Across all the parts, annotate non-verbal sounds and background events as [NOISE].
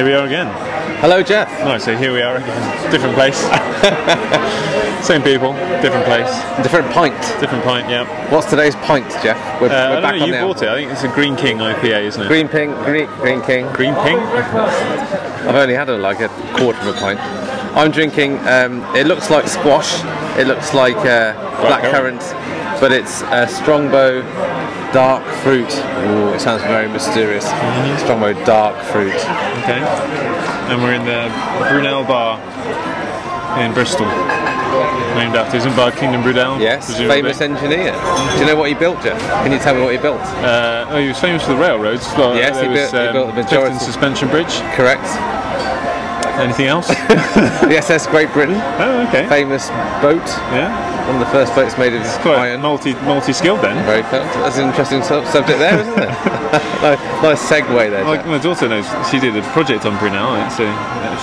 Here we are again. Hello, Jeff. No, so here we are again. Different place. [LAUGHS] Same people, different place, Different pint. different pint, yeah. What's today's pint, Jeff? We're, Uh, we're don't back know, on you bought it. I think it's a Greene King IPA, isn't it? Green Pink, Green, Greene King. Green Pink? I've only had a, like a quarter of a pint. I'm drinking. Um, it looks like squash. It looks like uh, black currant, but it's uh, Strongbow dark fruit. Ooh, it sounds very mysterious. Strongbow, dark fruit. Okay. And we're in the Brunel Bar in Bristol. Named after, Isambard Kingdom Brunel? Yes, presumably? famous engineer. Do you know what he built, Jeff? Can you tell me what he built? Uh, oh, he was famous for the railroads. Well, Yes, he was, built- he um, built the majority. Clifton Suspension Bridge. Correct. Anything else? [LAUGHS] The SS Great Britain, oh, okay. famous boat. Yeah. One of the first boats made of Quite iron. multi multi skilled then. Very felt. That's an interesting sub- subject there, isn't it? [LAUGHS] nice, nice segue there. My, my daughter knows. She did a project on Brunel, right? so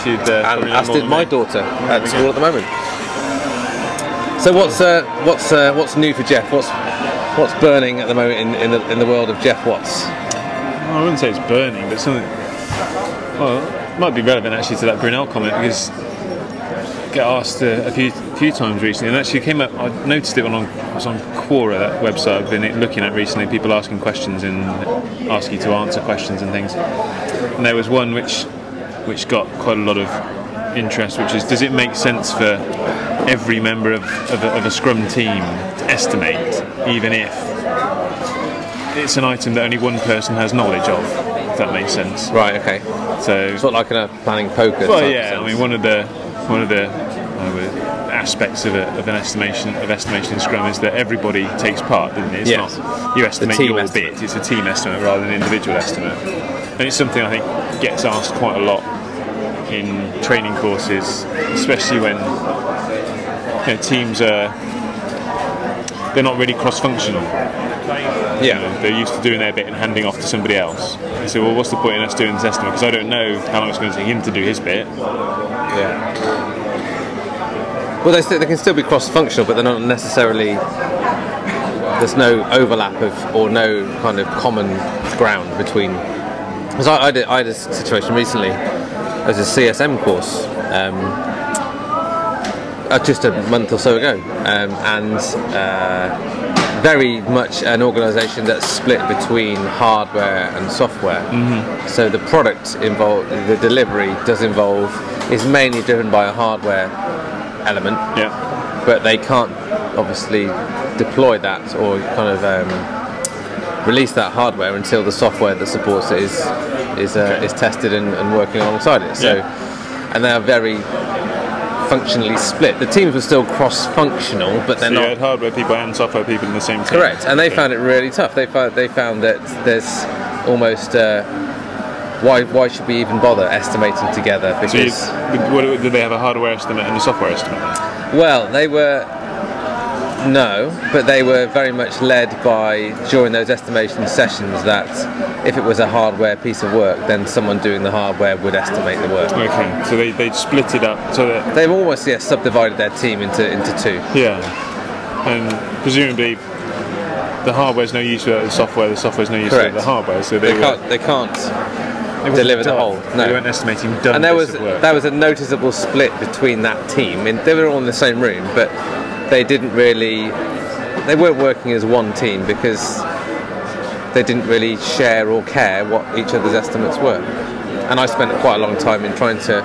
she'd. Uh, and as did my me. daughter at school at the moment. So what's uh, what's uh, what's new for Jeff? What's what's burning at the moment in, in the in the world of Jeff Watts? I wouldn't say it's burning, but something. Well, might be relevant actually to that Brunel comment because I get asked uh, a few few times recently, and actually came up. I noticed it when I was on Quora, that website I've been looking at recently. People asking questions and ask you to answer questions and things. And there was one which which got quite a lot of interest, which is does it make sense for every member of, of, a, of a Scrum team to estimate, even if it's an item that only one person has knowledge of? If that makes sense. Right. Okay. So, Sort of like in a planning poker. well, yeah. sense. I mean, one of the one of the uh, aspects of, a, of an estimation of estimation in Scrum is that everybody takes part, doesn't it? It's Yes. not you estimate your estimate. bit; it's a team estimate rather than an individual estimate. And it's something I think gets asked quite a lot in training courses, especially when you know, teams are they're not really cross-functional. You yeah. know, they're used to doing their bit and handing off to somebody else. You say, well, what's the point in us doing this estimate? Because I don't know how long it's going to take him to do his bit. Yeah. Well, they, st- they can still be cross-functional, but they're not necessarily. There's no overlap of or no kind of common ground between. Because I, I, did, I had a situation recently. Was a CSM course. Um, uh, just a month or so ago, um, and uh, very much an organisation that's split between hardware and software. So the product involved, the delivery does involve, is mainly driven by a hardware element, Yeah. but they can't obviously deploy that or kind of um, release that hardware until the software that supports it is is uh, is tested and, and working alongside it. So, and they are very functionally split. The teams were still cross-functional, but they're So you not had hardware people and software people in the same team. correct. And they found it really tough. They found they found that there's almost. Uh, why, why should we even bother estimating together? So you, Because did, what, did they have a hardware estimate and a software estimate? Well, they were no, but they were very much led by during those estimation sessions that if it was a hardware piece of work, then someone doing the hardware would estimate the work. Okay, so they they split it up so that They've almost yeah, subdivided their team into into two. yeah, and presumably the hardware's no use without the software. The software's no use Correct. without the hardware. So they, They were, can't they can't it wasn't deliver the whole. No. They weren't estimating done and there was of there was a noticeable split between that team. I mean, they were all in the same room, but they didn't really they weren't working as one team because they didn't really share or care what each other's estimates were. And I spent quite a long time in trying to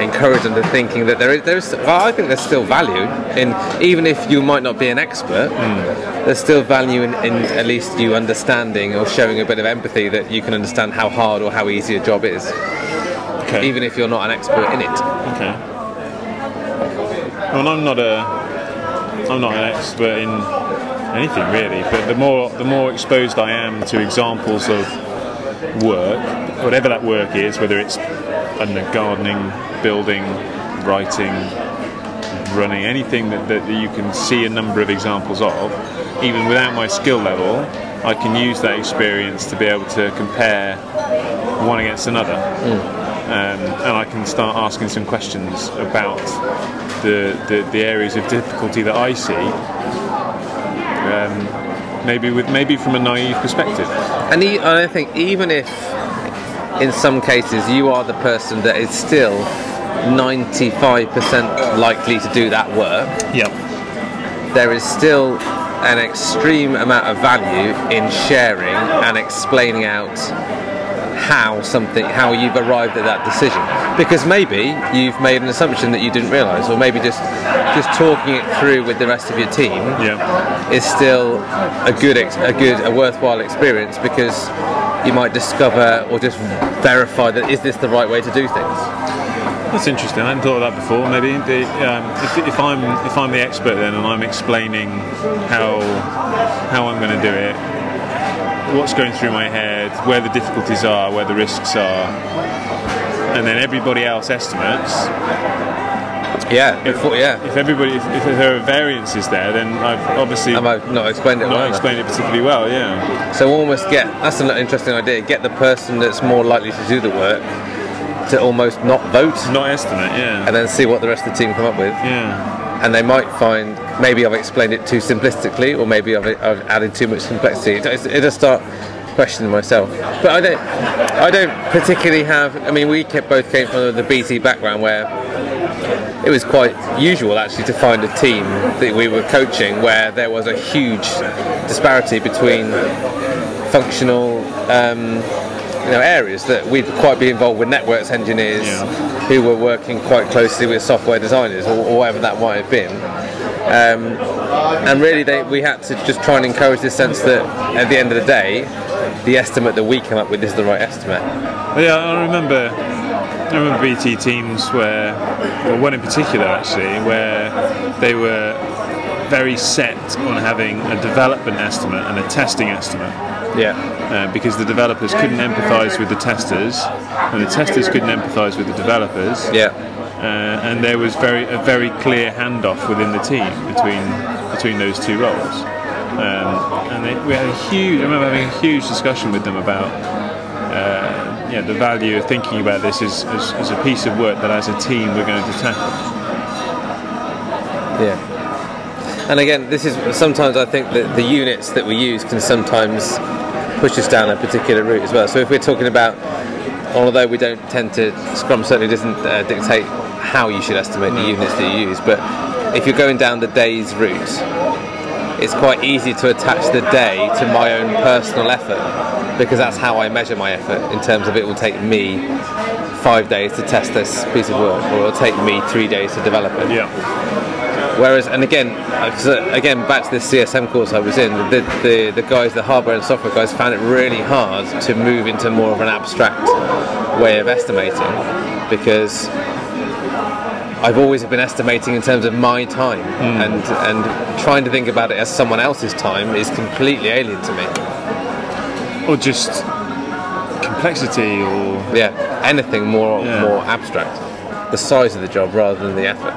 encourage them to thinking that there is, there is well, I think there's still value in, even if you might not be an expert, there's still value in, in at least you understanding or showing a bit of empathy that you can understand how hard or how easy a job is, okay. even if you're not an expert in it. Okay. Well, I'm not a, I'm not an expert in anything really, but the more the more exposed I am to examples of work, whatever that work is, whether it's don't gardening, building, writing, running, anything that, that you can see a number of examples of, even without my skill level, I can use that experience to be able to compare one against another. Um, and I can start asking some questions about the, the, the areas of difficulty that I see. Um, maybe with maybe from a naive perspective. And e- I think even if in some cases you are the person that is still 95% likely to do that work, Yep. there is still an extreme amount of value in sharing and explaining out how something how you've arrived at that decision because maybe you've made an assumption that you didn't realize or maybe just just talking it through with the rest of your team Yeah. is still a good ex- a good a worthwhile experience because you might discover or just verify that is this the right way to do things That's interesting. I hadn't thought of that before. Maybe the, um, if, if I'm if I'm the expert then and I'm explaining how how I'm going to do it, what's going through my head, where the difficulties are, where the risks are, and then everybody else estimates. yeah before, yeah If everybody, if, if there are variances there, then I've obviously have I not explained it not well enough? explained it particularly well. Yeah. So almost get that's an interesting idea. Get the person that's more likely to do the work to almost not vote, Not estimate. Yeah. and then see what the rest of the team come up with. Yeah. And they might find maybe I've explained it too simplistically, or maybe I've, I've added too much complexity. It- It'll start questioning myself. But I don't, I don't particularly have. I mean, we both came from the BT background where it was quite usual actually to find a team that we were coaching where there was a huge disparity between functional um, you know, areas that we'd quite be involved with networks engineers Yeah. who were working quite closely with software designers or, or whatever that might have been. Um, and really, they, we had to just try and encourage this sense that at the end of the day, the estimate that we come up with is the right estimate. Yeah, I remember. I remember BT teams where, well, one in particular actually, where they were very set on having a development estimate and a testing estimate. Yeah. Uh, because the developers couldn't empathise with the testers, and the testers couldn't empathise with the developers. Yeah. Uh, and there was very a very clear handoff within the team between between those two roles. Um, and they, we had a huge. I remember having a huge discussion with them about uh, yeah, the value of thinking about this as, as, as a piece of work that as a team we're going to tackle. Yeah. And again, this is sometimes I think that the units that we use can sometimes push us down a particular route as well. So if we're talking about, although we don't tend to, Scrum certainly doesn't uh, dictate how you should estimate the units that you use, but if you're going down the days route, it's quite easy to attach the day to my own personal effort because that's how I measure my effort in terms of it will take me five days to test this piece of work or it'll take me three days to develop it. Yeah. Whereas, and again, uh, uh, again, back to this CSM course I was in, the, the, the guys, the hardware and software guys, found it really hard to move into more of an abstract way of estimating because I've always been estimating in terms of my time, and and trying to think about it as someone else's time is completely alien to me. Or just complexity, or Yeah, anything more Yeah. more abstract, the size of the job rather than the effort.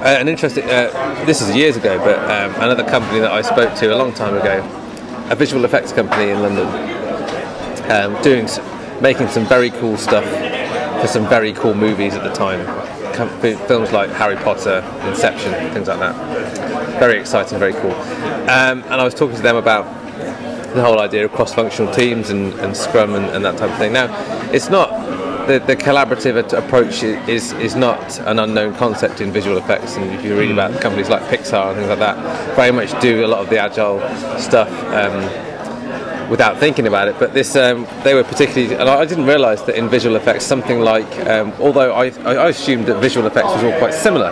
Uh, an interesting. Uh, this is years ago, but um, another company that I spoke to a long time ago, a visual effects company in London, um, doing, making some very cool stuff for some very cool movies at the time. Films like Harry Potter, Inception, things like that. Very exciting, very cool. Um, and I was talking to them about the whole idea of cross-functional teams and, and Scrum and, and that type of thing. Now, it's not the, the collaborative approach is is not an unknown concept in visual effects, and if you read about companies like Pixar and things like that, very much do a lot of the agile stuff. Um, without thinking about it, but this um, they were particularly, and I didn't realise that in visual effects something like, um, although I I assumed that visual effects was all quite similar,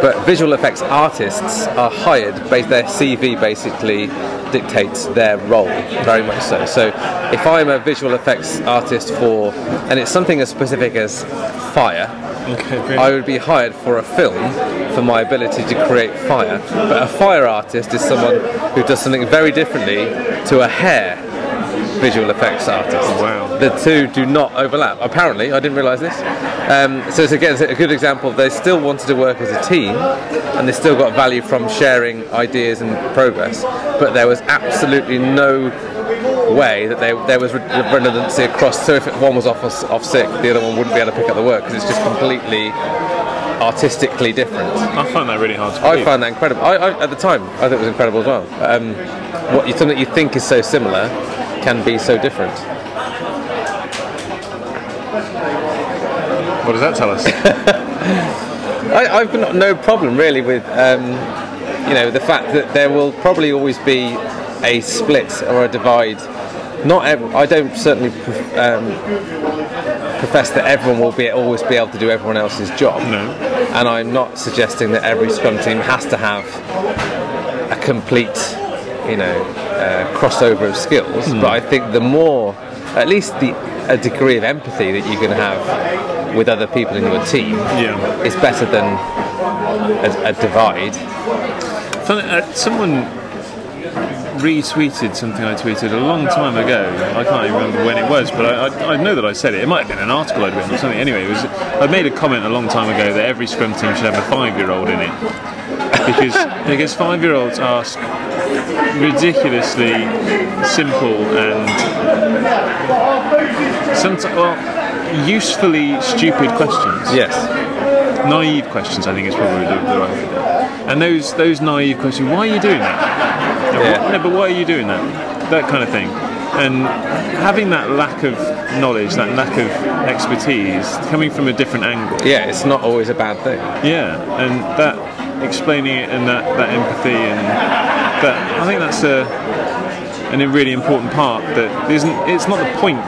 but visual effects artists are hired based their CV basically dictates their role very much so. So if i'm a visual effects artist for and it's something as specific as fire okay, I would be hired for a film for my ability to create fire. But a fire artist is someone who does something very differently to a hair visual effects artist. Wow. The two do not overlap. Apparently, I didn't realise this. Um, so it's again it's a good example. They still wanted to work as a team, and they still got value from sharing ideas and progress. But there was absolutely no way that they, there was redundancy across. So if one was off off sick, the other one wouldn't be able to pick up the work because it's just completely artistically different. I find that really hard to I believe. find that incredible. I, I, at the time, I thought it was incredible as well. Um, what you something that you think is so similar can be so different. What does that tell us? [LAUGHS] I, I've got no problem really with um, you know the fact that there will probably always be a split or a divide. Not ev- I don't certainly um, profess that everyone will be always be able to do everyone else's job. No. And I'm not suggesting that every scrum team has to have a complete, you know, uh, crossover of skills. But I think the more, at least the a degree of empathy that you can have with other people in your team yeah. is better than a, a divide. Uh, someone retweeted something I tweeted a long time ago. I can't even remember when it was, but I, I, I know that I said it. It might have been an article I'd written or something. Anyway, it was, I made a comment a long time ago that every scrum team should have a five-year-old in it because [LAUGHS] because five-year-olds ask ridiculously simple and sometimes well, usefully stupid questions Yes. naive questions. I think is probably the, the right word. And those those naive questions. Why are you doing that? No, Yeah. what- no, but why are you doing that? That kind of thing. And having that lack of knowledge, that lack of expertise, coming from a different angle. Yeah, it's not always a bad thing. Yeah, and that explaining it and that, that empathy and that I think that's a and a really important part that isn't it's not the point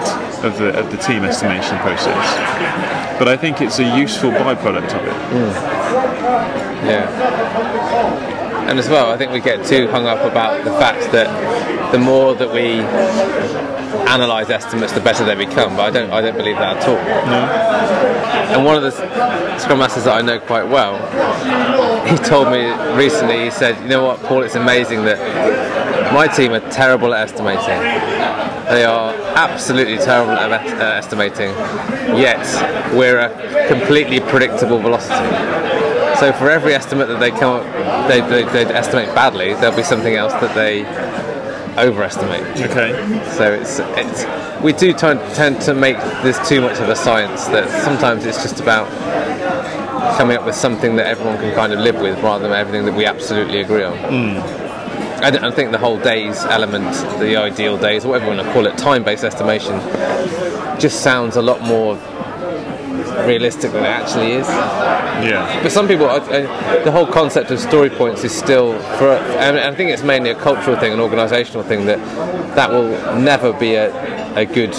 of the of the team estimation process. But I think it's a useful byproduct of it. Hmm. Yeah. And as well, I think we get too hung up about the fact that the more that we analyse estimates, the better they become. But I don't, I don't believe that at all. And one of the Scrum Masters that I know quite well, he told me recently, he said, you know what, Paul, it's amazing that my team are terrible at estimating. They are absolutely terrible at uh, estimating, yet we're a completely predictable velocity. So for every estimate that they come up, they, they, they estimate badly, there'll be something else that they overestimate. Okay. So it's it's we do tend, tend to make this too much of a science that sometimes it's just about coming up with something that everyone can kind of live with rather than everything that we absolutely agree on. Hmm. I, don't- I think the whole days element, the ideal days, whatever you want to call it, time-based estimation, just sounds a lot more realistic than it actually is. Yeah. But some people, I, I, the whole concept of story points is still, for, and I think it's mainly a cultural thing, an organisational thing that that will never be a, a good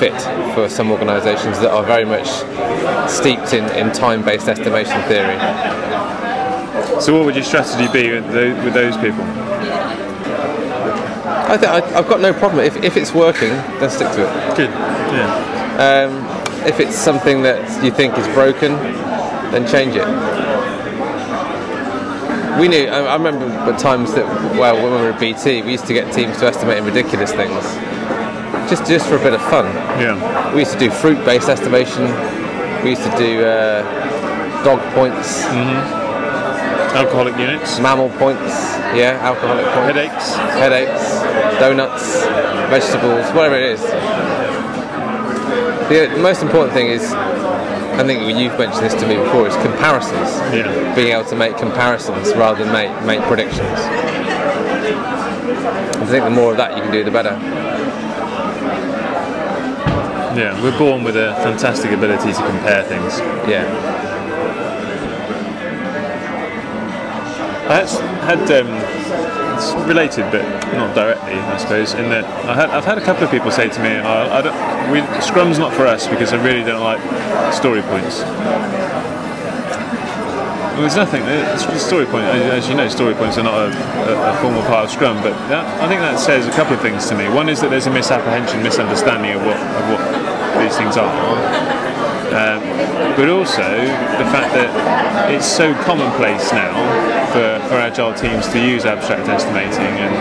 fit for some organisations that are very much steeped in, in time-based estimation theory. So what would your strategy be with those, with those people? I think I, I've got no problem if, if it's working, then stick to it. Good. Yeah. Um, if it's something that you think is broken, then change it. We knew. I, I remember the times that, well, when we were at BT, we used to get teams to estimate ridiculous things, just just for a bit of fun. Yeah. We used to do fruit-based estimation. We used to do uh, dog points, Mm. Alcoholic units. mammal points. Yeah, alcoholic points. Headaches. headaches, donuts, vegetables, whatever it is. The most important thing is, I think you've mentioned this to me before, is comparisons. Yeah. Being able to make comparisons rather than make, make predictions. I think the more of that you can do, the better. Yeah. We're born with a fantastic ability to compare things. Yeah. I had, had um, it's related, but not directly, I suppose. In that I had, I've had a couple of people say to me, I, I don't, we, "Scrum's not for us because I really don't like story points." Well, there's nothing. Story point, as you know, story points are not a, a, a formal part of Scrum. But that, I think that says a couple of things to me. One is that there's a misapprehension, misunderstanding of what of what these things are. Um, but also the fact that it's so commonplace now for, for agile teams to use abstract estimating and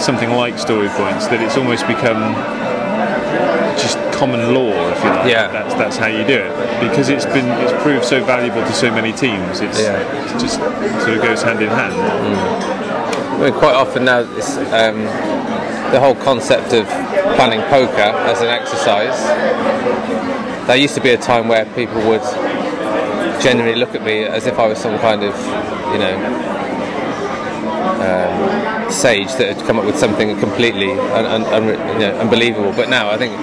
something like story points that it's almost become just common law, if you like. Yeah. That's, that's how you do it because it's been it's proved so valuable to so many teams. It's Yeah. it just sort of goes hand in hand. I mean, quite often now, it's, um, the whole concept of planning poker as an exercise. There used to be a time where people would generally look at me as if I was some kind of, you know, um, sage that had come up with something completely un, un, un, you know, unbelievable. But now I think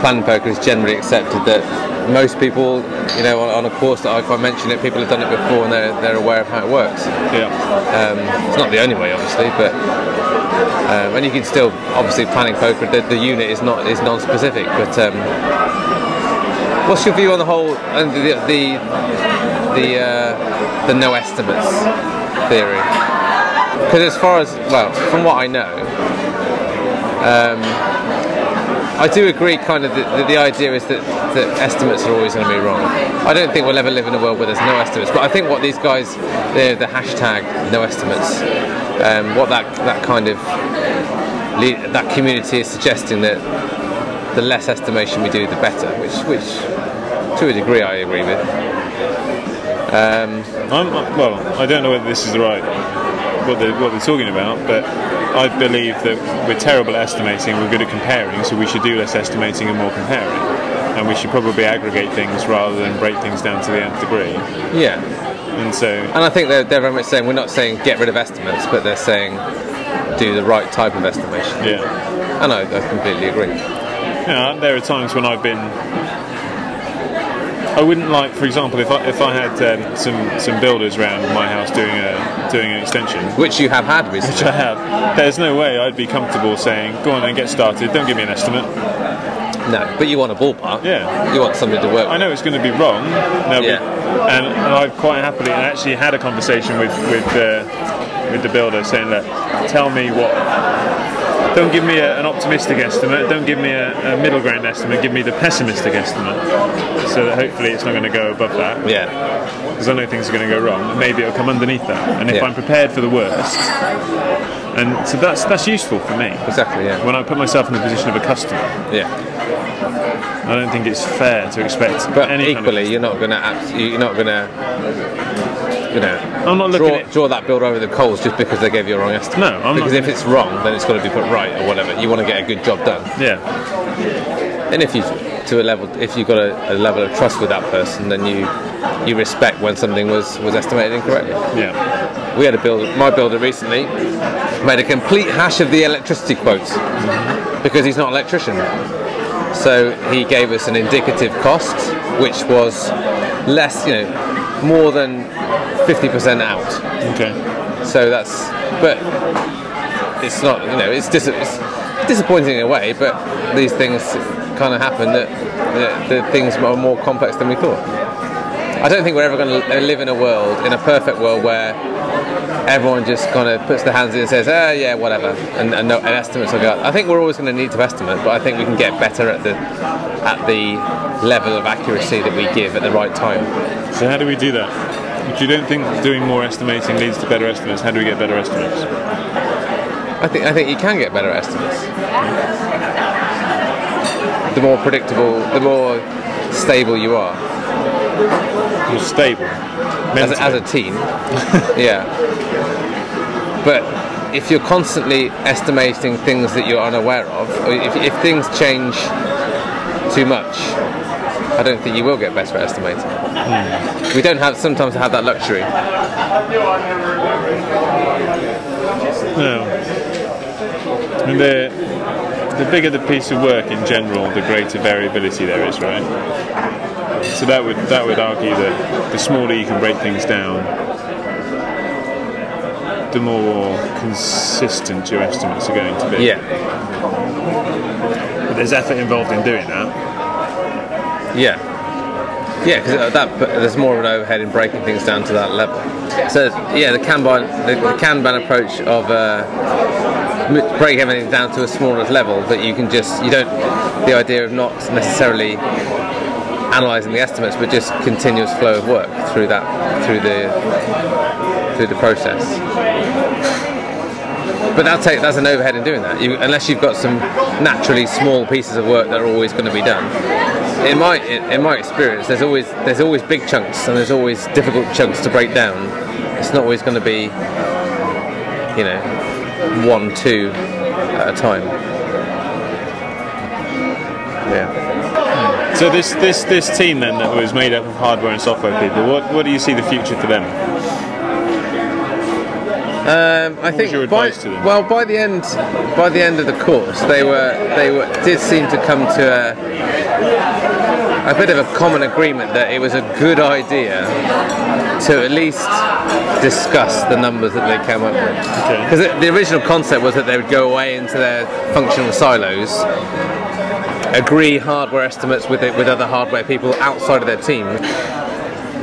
plan poker is generally accepted that most people, you know, on, on a course that I mention it, people have done it before and they're, they're aware of how it works. Yeah. Um, it's not the only way, obviously, but um, and you can still obviously planning poker. The, the unit is not is non-specific, but um, what's your view on the whole and the the the, uh, the no estimates theory? Because as far as well, from what I know, um, I do agree. Kind of, that the, idea is that, that estimates are always going to be wrong. I don't think we'll ever live in a world where there's no estimates. But I think what these guys, the the hashtag no estimates, um, what that that kind of lead, that community is suggesting that the less estimation we do, the better. Which which to a degree I agree with. Um, well, I don't know whether this is the right what they're, what they're talking about, but I believe that we're terrible at estimating, we're good at comparing, so we should do less estimating and more comparing. And we should probably aggregate things rather than break things down to the nth degree. yeah. And so, And I think they're, they're very much saying we're not saying get rid of estimates, but they're saying do the right type of estimation. yeah. And I, I completely agree. You know, there are times when I've been. I wouldn't like, for example, if I, if I had um, some, some builders around my house doing a doing an extension, Which you have had which. I have, there's no way I'd be comfortable saying, "Go on and get started. Don't give me an estimate." No, but you want a ballpark. Yeah. You want something to work I know it's going to be wrong. No, Yeah. and, and I've quite happily and actually had a conversation with with uh, with the builder saying that tell me what. Don't give me a, an optimistic estimate. Don't give me a, a middle ground estimate. Give me the pessimistic estimate, so that hopefully it's not going to go above that. Yeah. Because I know things are going to go wrong. Maybe it'll come underneath that. And if Yeah. I'm prepared for the worst, and so that's that's useful for me. Exactly, yeah. When I put myself in the position of a customer, Yeah. I don't think it's fair to expect But any kind of equally, you're not going to you're not going to you know I'm not looking draw, at- draw that builder over the coals just because they gave you a wrong estimate. No, I'm not because if it's wrong, then it's got to be put right or whatever. You want to get a good job done. Yeah. And if you to a level, if you've got a, a level of trust with that person, then you you respect when something was was estimated incorrectly. Yeah. We had a builder, my builder recently made a complete hash of the electricity quotes mm-hmm. because he's not an electrician. So he gave us an indicative cost, which was less, you know, more than 50% out. Okay. So that's, but it's not, you know, it's, dis- it's disappointing in a way, but these things kind of happen that, that, that things are more complex than we thought. I don't think we're ever going to live in a world, in a perfect world, where everyone just kind of puts their hands in and says, "Ah, yeah, whatever," and, and, no, and estimates will go. up. I think we're always going to need to estimate, but I think we can get better at the at the level of accuracy that we give at the right time. So how do we do that? If you don't think doing more estimating leads to better estimates, how do we get better estimates? I think I think you can get better estimates. The more predictable, the more stable you are More stable. as a, as a team. [LAUGHS] yeah. But if you're constantly estimating things that you're unaware of, or if, if things change too much, I don't think you will get better at estimating. Hmm. We don't have sometimes have that luxury. No. The, the bigger the piece of work in general, the greater variability there is, right? So that would that would argue that the smaller you can break things down, the more consistent your estimates are going to be. Yeah. But there's effort involved in doing that. Yeah. Yeah, because that there's more of an overhead in breaking things down to that level. So yeah, the Kanban the, the Kanban approach of uh, m- break everything down to a smaller level that you can just you don't the idea of not necessarily analysing the estimates but just continuous flow of work through that through the through the process. But that take that's an overhead in doing that. You, unless you've got some naturally small pieces of work that are always going to be done. In my in my experience, there's always there's always big chunks and there's always difficult chunks to break down. It's not always going to be, you know, one two at a time. Yeah. So this, this, this team then that was made up of hardware and software people, what, what do you see the future for them? Um, I think your by, to them? well by the end by the end of the course they were they were did seem to come to a a bit of a common agreement that it was a good idea to at least discuss the numbers that they came up with. Because the, the original concept was that they would go away into their functional silos, agree hardware estimates with it, with other hardware people outside of their team,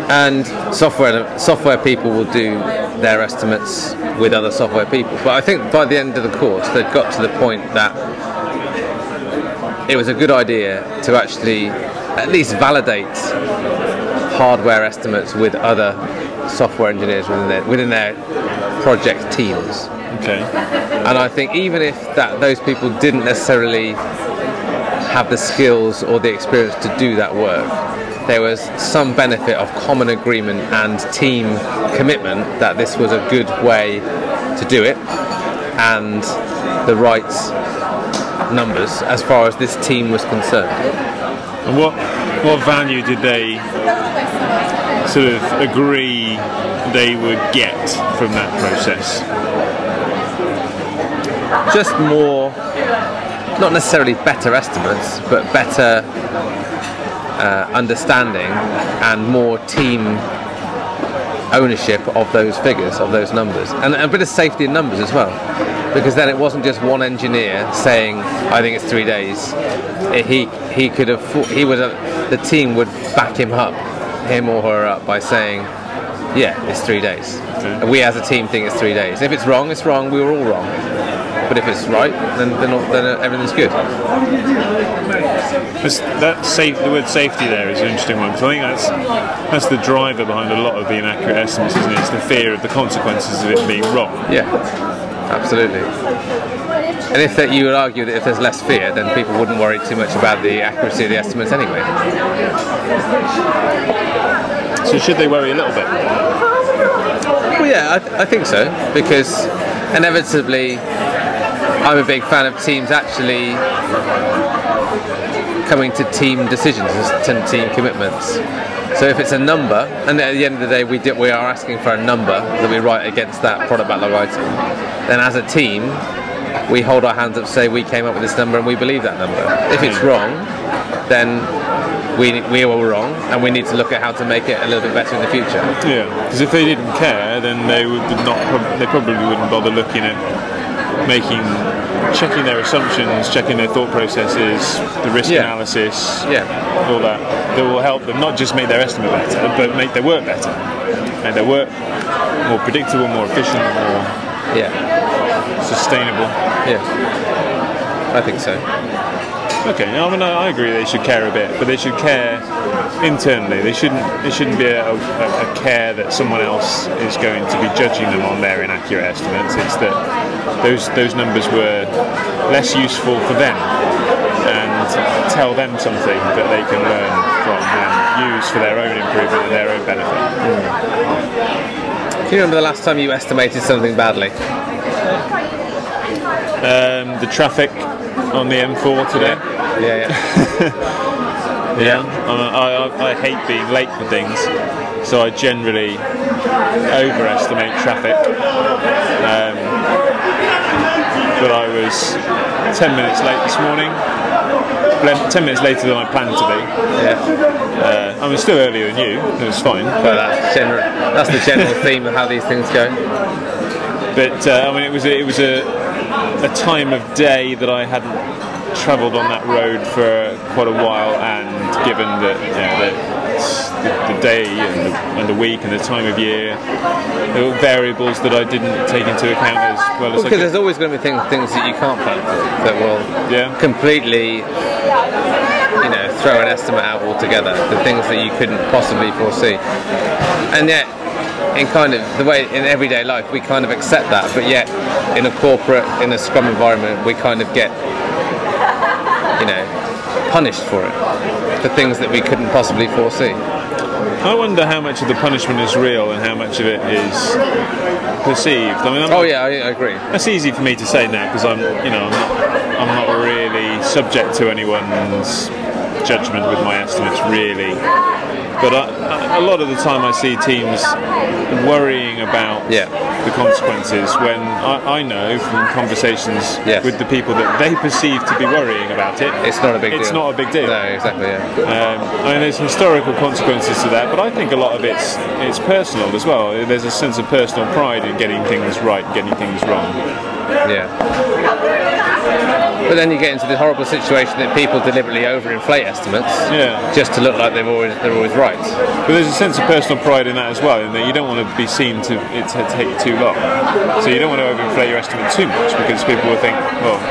and software software people will do their estimates with other software people. But I think by the end of the course, they'd got to the point that it was a good idea to actually at least validate hardware estimates with other software engineers within their within their project teams. Okay. And I think even if that those people didn't necessarily have the skills or the experience to do that work, there was some benefit of common agreement and team commitment that this was a good way to do it and the right numbers as far as this team was concerned. And what what value did they sort of agree they would get from that process? Just more, not necessarily better estimates, but better uh, understanding and more team ownership of those figures, of those numbers, and a bit of safety in numbers as well. Because then it wasn't just one engineer saying, "I think it's three days." He he could have he would have, the team would back him up, him or her up by saying, "Yeah, it's three days." Okay. We as a team think it's three days. If it's wrong, it's wrong. We were all wrong. But if it's right, then then, all- then everything's good. That's, that safe, the word safety there is an interesting one because I think that's that's the driver behind a lot of the inaccurate estimates, isn't it? It's the fear of the consequences of it being wrong. Yeah, absolutely. And if that, you would argue that if there's less fear, then people wouldn't worry too much about the accuracy of the estimates anyway. So should they worry a little bit? Well, yeah, I, I think so because inevitably, I'm a big fan of teams actually coming to team decisions and team commitments. So if it's a number, and at the end of the day, we did, we are asking for a number that we write against that product backlog item, then as a team, we hold our hands up, say we came up with this number and we believe that number. If it's wrong, then we we were wrong, and we need to look at how to make it a little bit better in the future. Yeah, because if they didn't care, then they would not. They probably wouldn't bother looking at making, checking their assumptions, checking their thought processes, the risk Yeah. analysis, Yeah. all that. That will help them not just make their estimate better, but make their work better, make their work more predictable, more efficient, more Yeah. sustainable. Yeah. I think so. Okay, I mean, I agree they should care a bit, but they should care internally. They shouldn't. It shouldn't be a, a, a care that someone else is going to be judging them on their inaccurate estimates. It's that those those numbers were less useful for them and tell them something that they can learn from and use for their own improvement and their own benefit. Can you remember the last time you estimated something badly? Um, the traffic on the M4 today. Yeah, yeah. Yeah, [LAUGHS] a- I, I, I hate being late for things, so I generally overestimate traffic. Um, but I was 10 minutes late this morning, 10 minutes later than I planned to be. yeah. Uh, I was still earlier than you, it was fine. But that's, general, that's the general [LAUGHS] theme of how these things go. But uh, I mean, it was a, it was a, a time of day that I hadn't travelled on that road for quite a while, and given that you know, the, the, day and the, and the week and the time of year, there were variables that I didn't take into account as well as Because there's always going to be things, things that you can't plan for that will Yeah. completely, you know, throw an estimate out altogether. The things that you couldn't possibly foresee, and yet, in kind of the way in everyday life, we kind of accept that. But yet, in a corporate, in a scrum environment, we kind of get, you know, punished for it for things that we couldn't possibly foresee. I wonder how much of the punishment is real and how much of it is perceived. I mean, I'm Oh yeah, I, I agree. That's easy for me to say now because I'm, you know, I'm not, I'm not really subject to anyone's judgment with my estimates, really. But I, a lot of the time, I see teams worrying about Yeah. the consequences when I, I know from conversations Yes. with the people that they perceive to be worrying about it. It's not a big deal. It's deal. not a big deal. No, exactly. Yeah. Um, I mean, there's historical consequences to that, but I think a lot of it's it's personal as well. There's a sense of personal pride in getting things right, getting things wrong. Yeah. But then you get into the horrible situation that people deliberately overinflate estimates Yeah. just to look like they're always they're always right. But there's a sense of personal pride in that as well, in that you don't want to be seen to it to take too long. So you don't want to overinflate your estimate too much because people will think, well,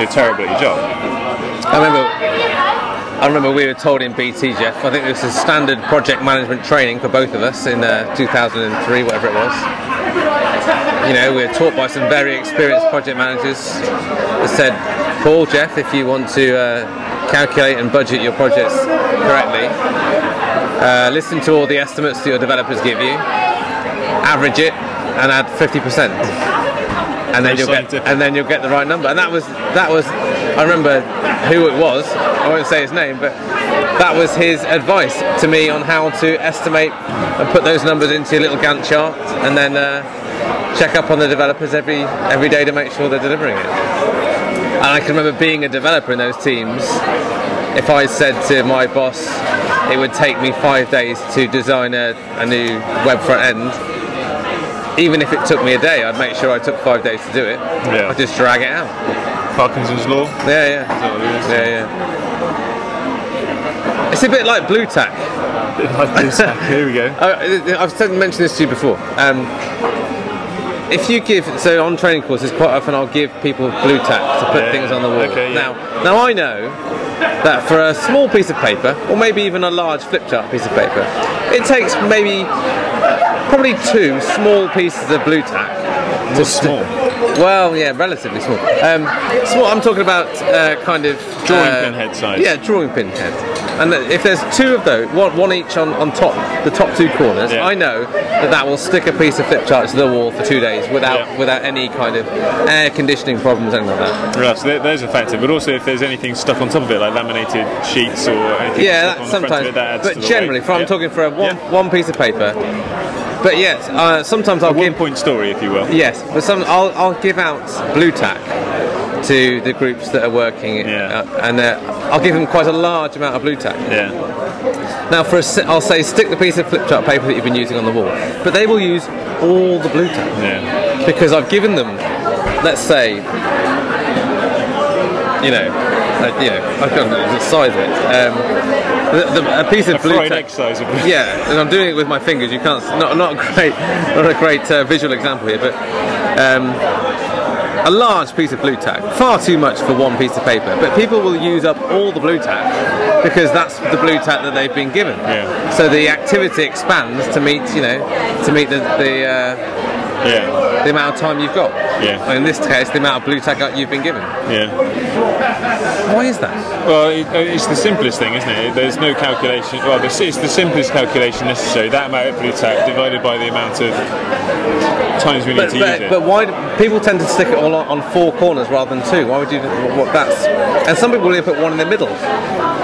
you're terrible at your job. I remember I remember we were told in BT, Jeff. I think this is standard project management training for both of us in uh, 2003, whatever it was. You know, we were taught by some very experienced project managers that said, Paul, Jeff, if you want to uh, calculate and budget your projects correctly, uh, listen to all the estimates that your developers give you, average it, and add 50%. And then you'll get and then you'll get the right number. And that was that was I remember who it was. I won't say his name, but that was his advice to me on how to estimate and put those numbers into your little Gantt chart, and then uh, check up on the developers every every day to make sure they're delivering it. And I can remember being a developer in those teams. If I said to my boss, it would take me five days to design a, a new web front end. Even if it took me a day, I'd make sure I took five days to do it. Yeah. I'd just drag it out. Parkinson's law. Yeah, yeah. that what it is? Yeah, yeah. It's a bit like blue tack. Like this. Here we go. [LAUGHS] I, I've mentioned this to you before. Um, if you give, so on training courses, quite often I'll give people blue tack to put Yeah, things on the wall. okay, yeah. Now, now I know that for a small piece of paper, or maybe even a large flip chart piece of paper, it takes maybe probably two small pieces of blue tack. What's small? Well, yeah, relatively small. Um, small. I'm talking about uh, kind of Drawing uh, pin head size. Yeah, drawing pin head. And if there's two of those, one, one each on, on top, the top two corners, Yeah. I know that that will stick a piece of flip chart to the wall for two days without Yeah. without any kind of air conditioning problems, or anything like that. Right, so there, there's a factor, but also if there's anything stuck on top of it, like laminated sheets or anything Yeah, that on the front of sometimes. it, that But generally, for, I'm Yeah. talking for a one, one piece of paper. But yes, uh, sometimes I'll give one-point story, if you will. Yes, but some I'll, I'll give out blue tack to the groups that are working, Yeah. uh, and uh, I'll give them quite a large amount of blue tack. Yeah. Now, for a, si- I'll say stick the piece of flip chart paper that you've been using on the wall, but they will use all the blue tack Yeah. because I've given them, let's say, you know, uh, you know, I can't size it. Um, the, the, a piece of A blue tack. exercise. Of Yeah, and I'm doing it with my fingers. You can't. Not not a great, not a great uh, visual example here, but um, a large piece of blue tack. Far too much for one piece of paper. But people will use up all the blue tack because that's the blue tack that they've been given. Yeah. So the activity expands to meet, you know, to meet the the, uh, Yeah. The amount of time you've got. Yeah. And in this case, the amount of blue tack you've been given. Yeah. Why is that? Well, it, uh, it's the simplest thing, isn't it? There's no calculation. Well, it's the simplest calculation necessary. That amount of blue tack divided by the amount of times we need But, to use it. but why do people tend to stick it all on, on four corners rather than two? Why would you? What that's and some people will put one in the middle.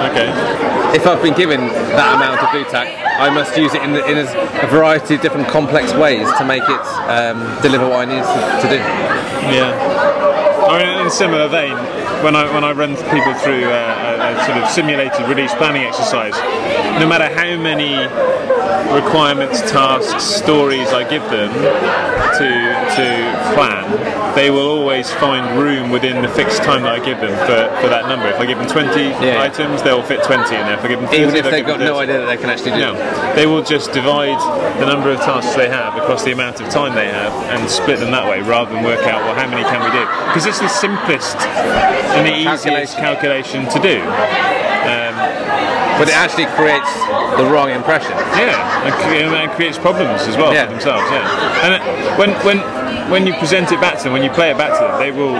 okay. If I've been given that amount of blue tack, I must use it in, in a variety of different complex ways to make it um, deliver what I need to, to do. Yeah. I mean, in a similar vein, when I when I run people through a, a, a sort of simulated release planning exercise, no matter how many requirements, tasks, stories I give them to to plan, they will always find room within the fixed time that I give them for, for that number. If I give them 20 Yeah. items, they'll fit 20 in there. If I give them 30, Even if they've got no idea that they can actually do No, it. they will just divide the number of tasks they have across the amount of time they have and split them that way rather than work out, well, how many can we do? Because it's the simplest and the easiest calculation to do. Um, But it actually creates the wrong impression. yeah, and, and creates problems as well Yeah. for themselves. Yeah, and when when when you present it back to them, when you play it back to them, they will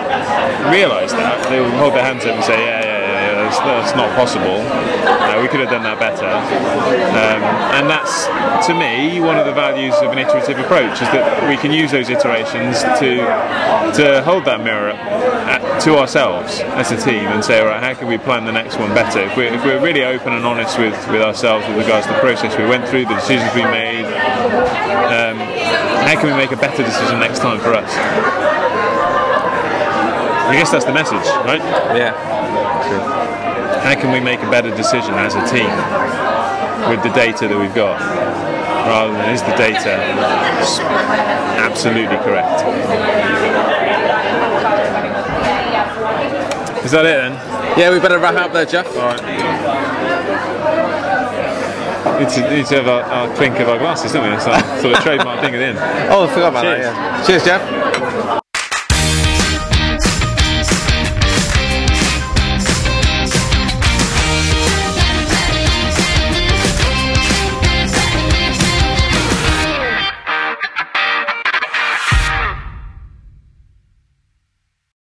realise that. They will hold their hands up and say, yeah, yeah that's, that's not possible. Uh, we could have done that better. Um, and that's, to me, one of the values of an iterative approach is that we can use those iterations to to hold that mirror at, to ourselves as a team and say, all right, how can we plan the next one better? If we're, if we're really open and honest with, with ourselves with regards to the process we went through, the decisions we made, um, how can we make a better decision next time for us? I guess that's the message, right? Yeah. How can we make a better decision as a team with the data that we've got? Rather than is the data absolutely correct? Is that it then? Yeah, we better wrap up there, Jeff. Alright. Need to, need to have our, our uh, clink of our glasses, don't we? That's our sort of trademark thing at the end. Oh, I forgot about Cheers. that. Yeah. Cheers, Jeff.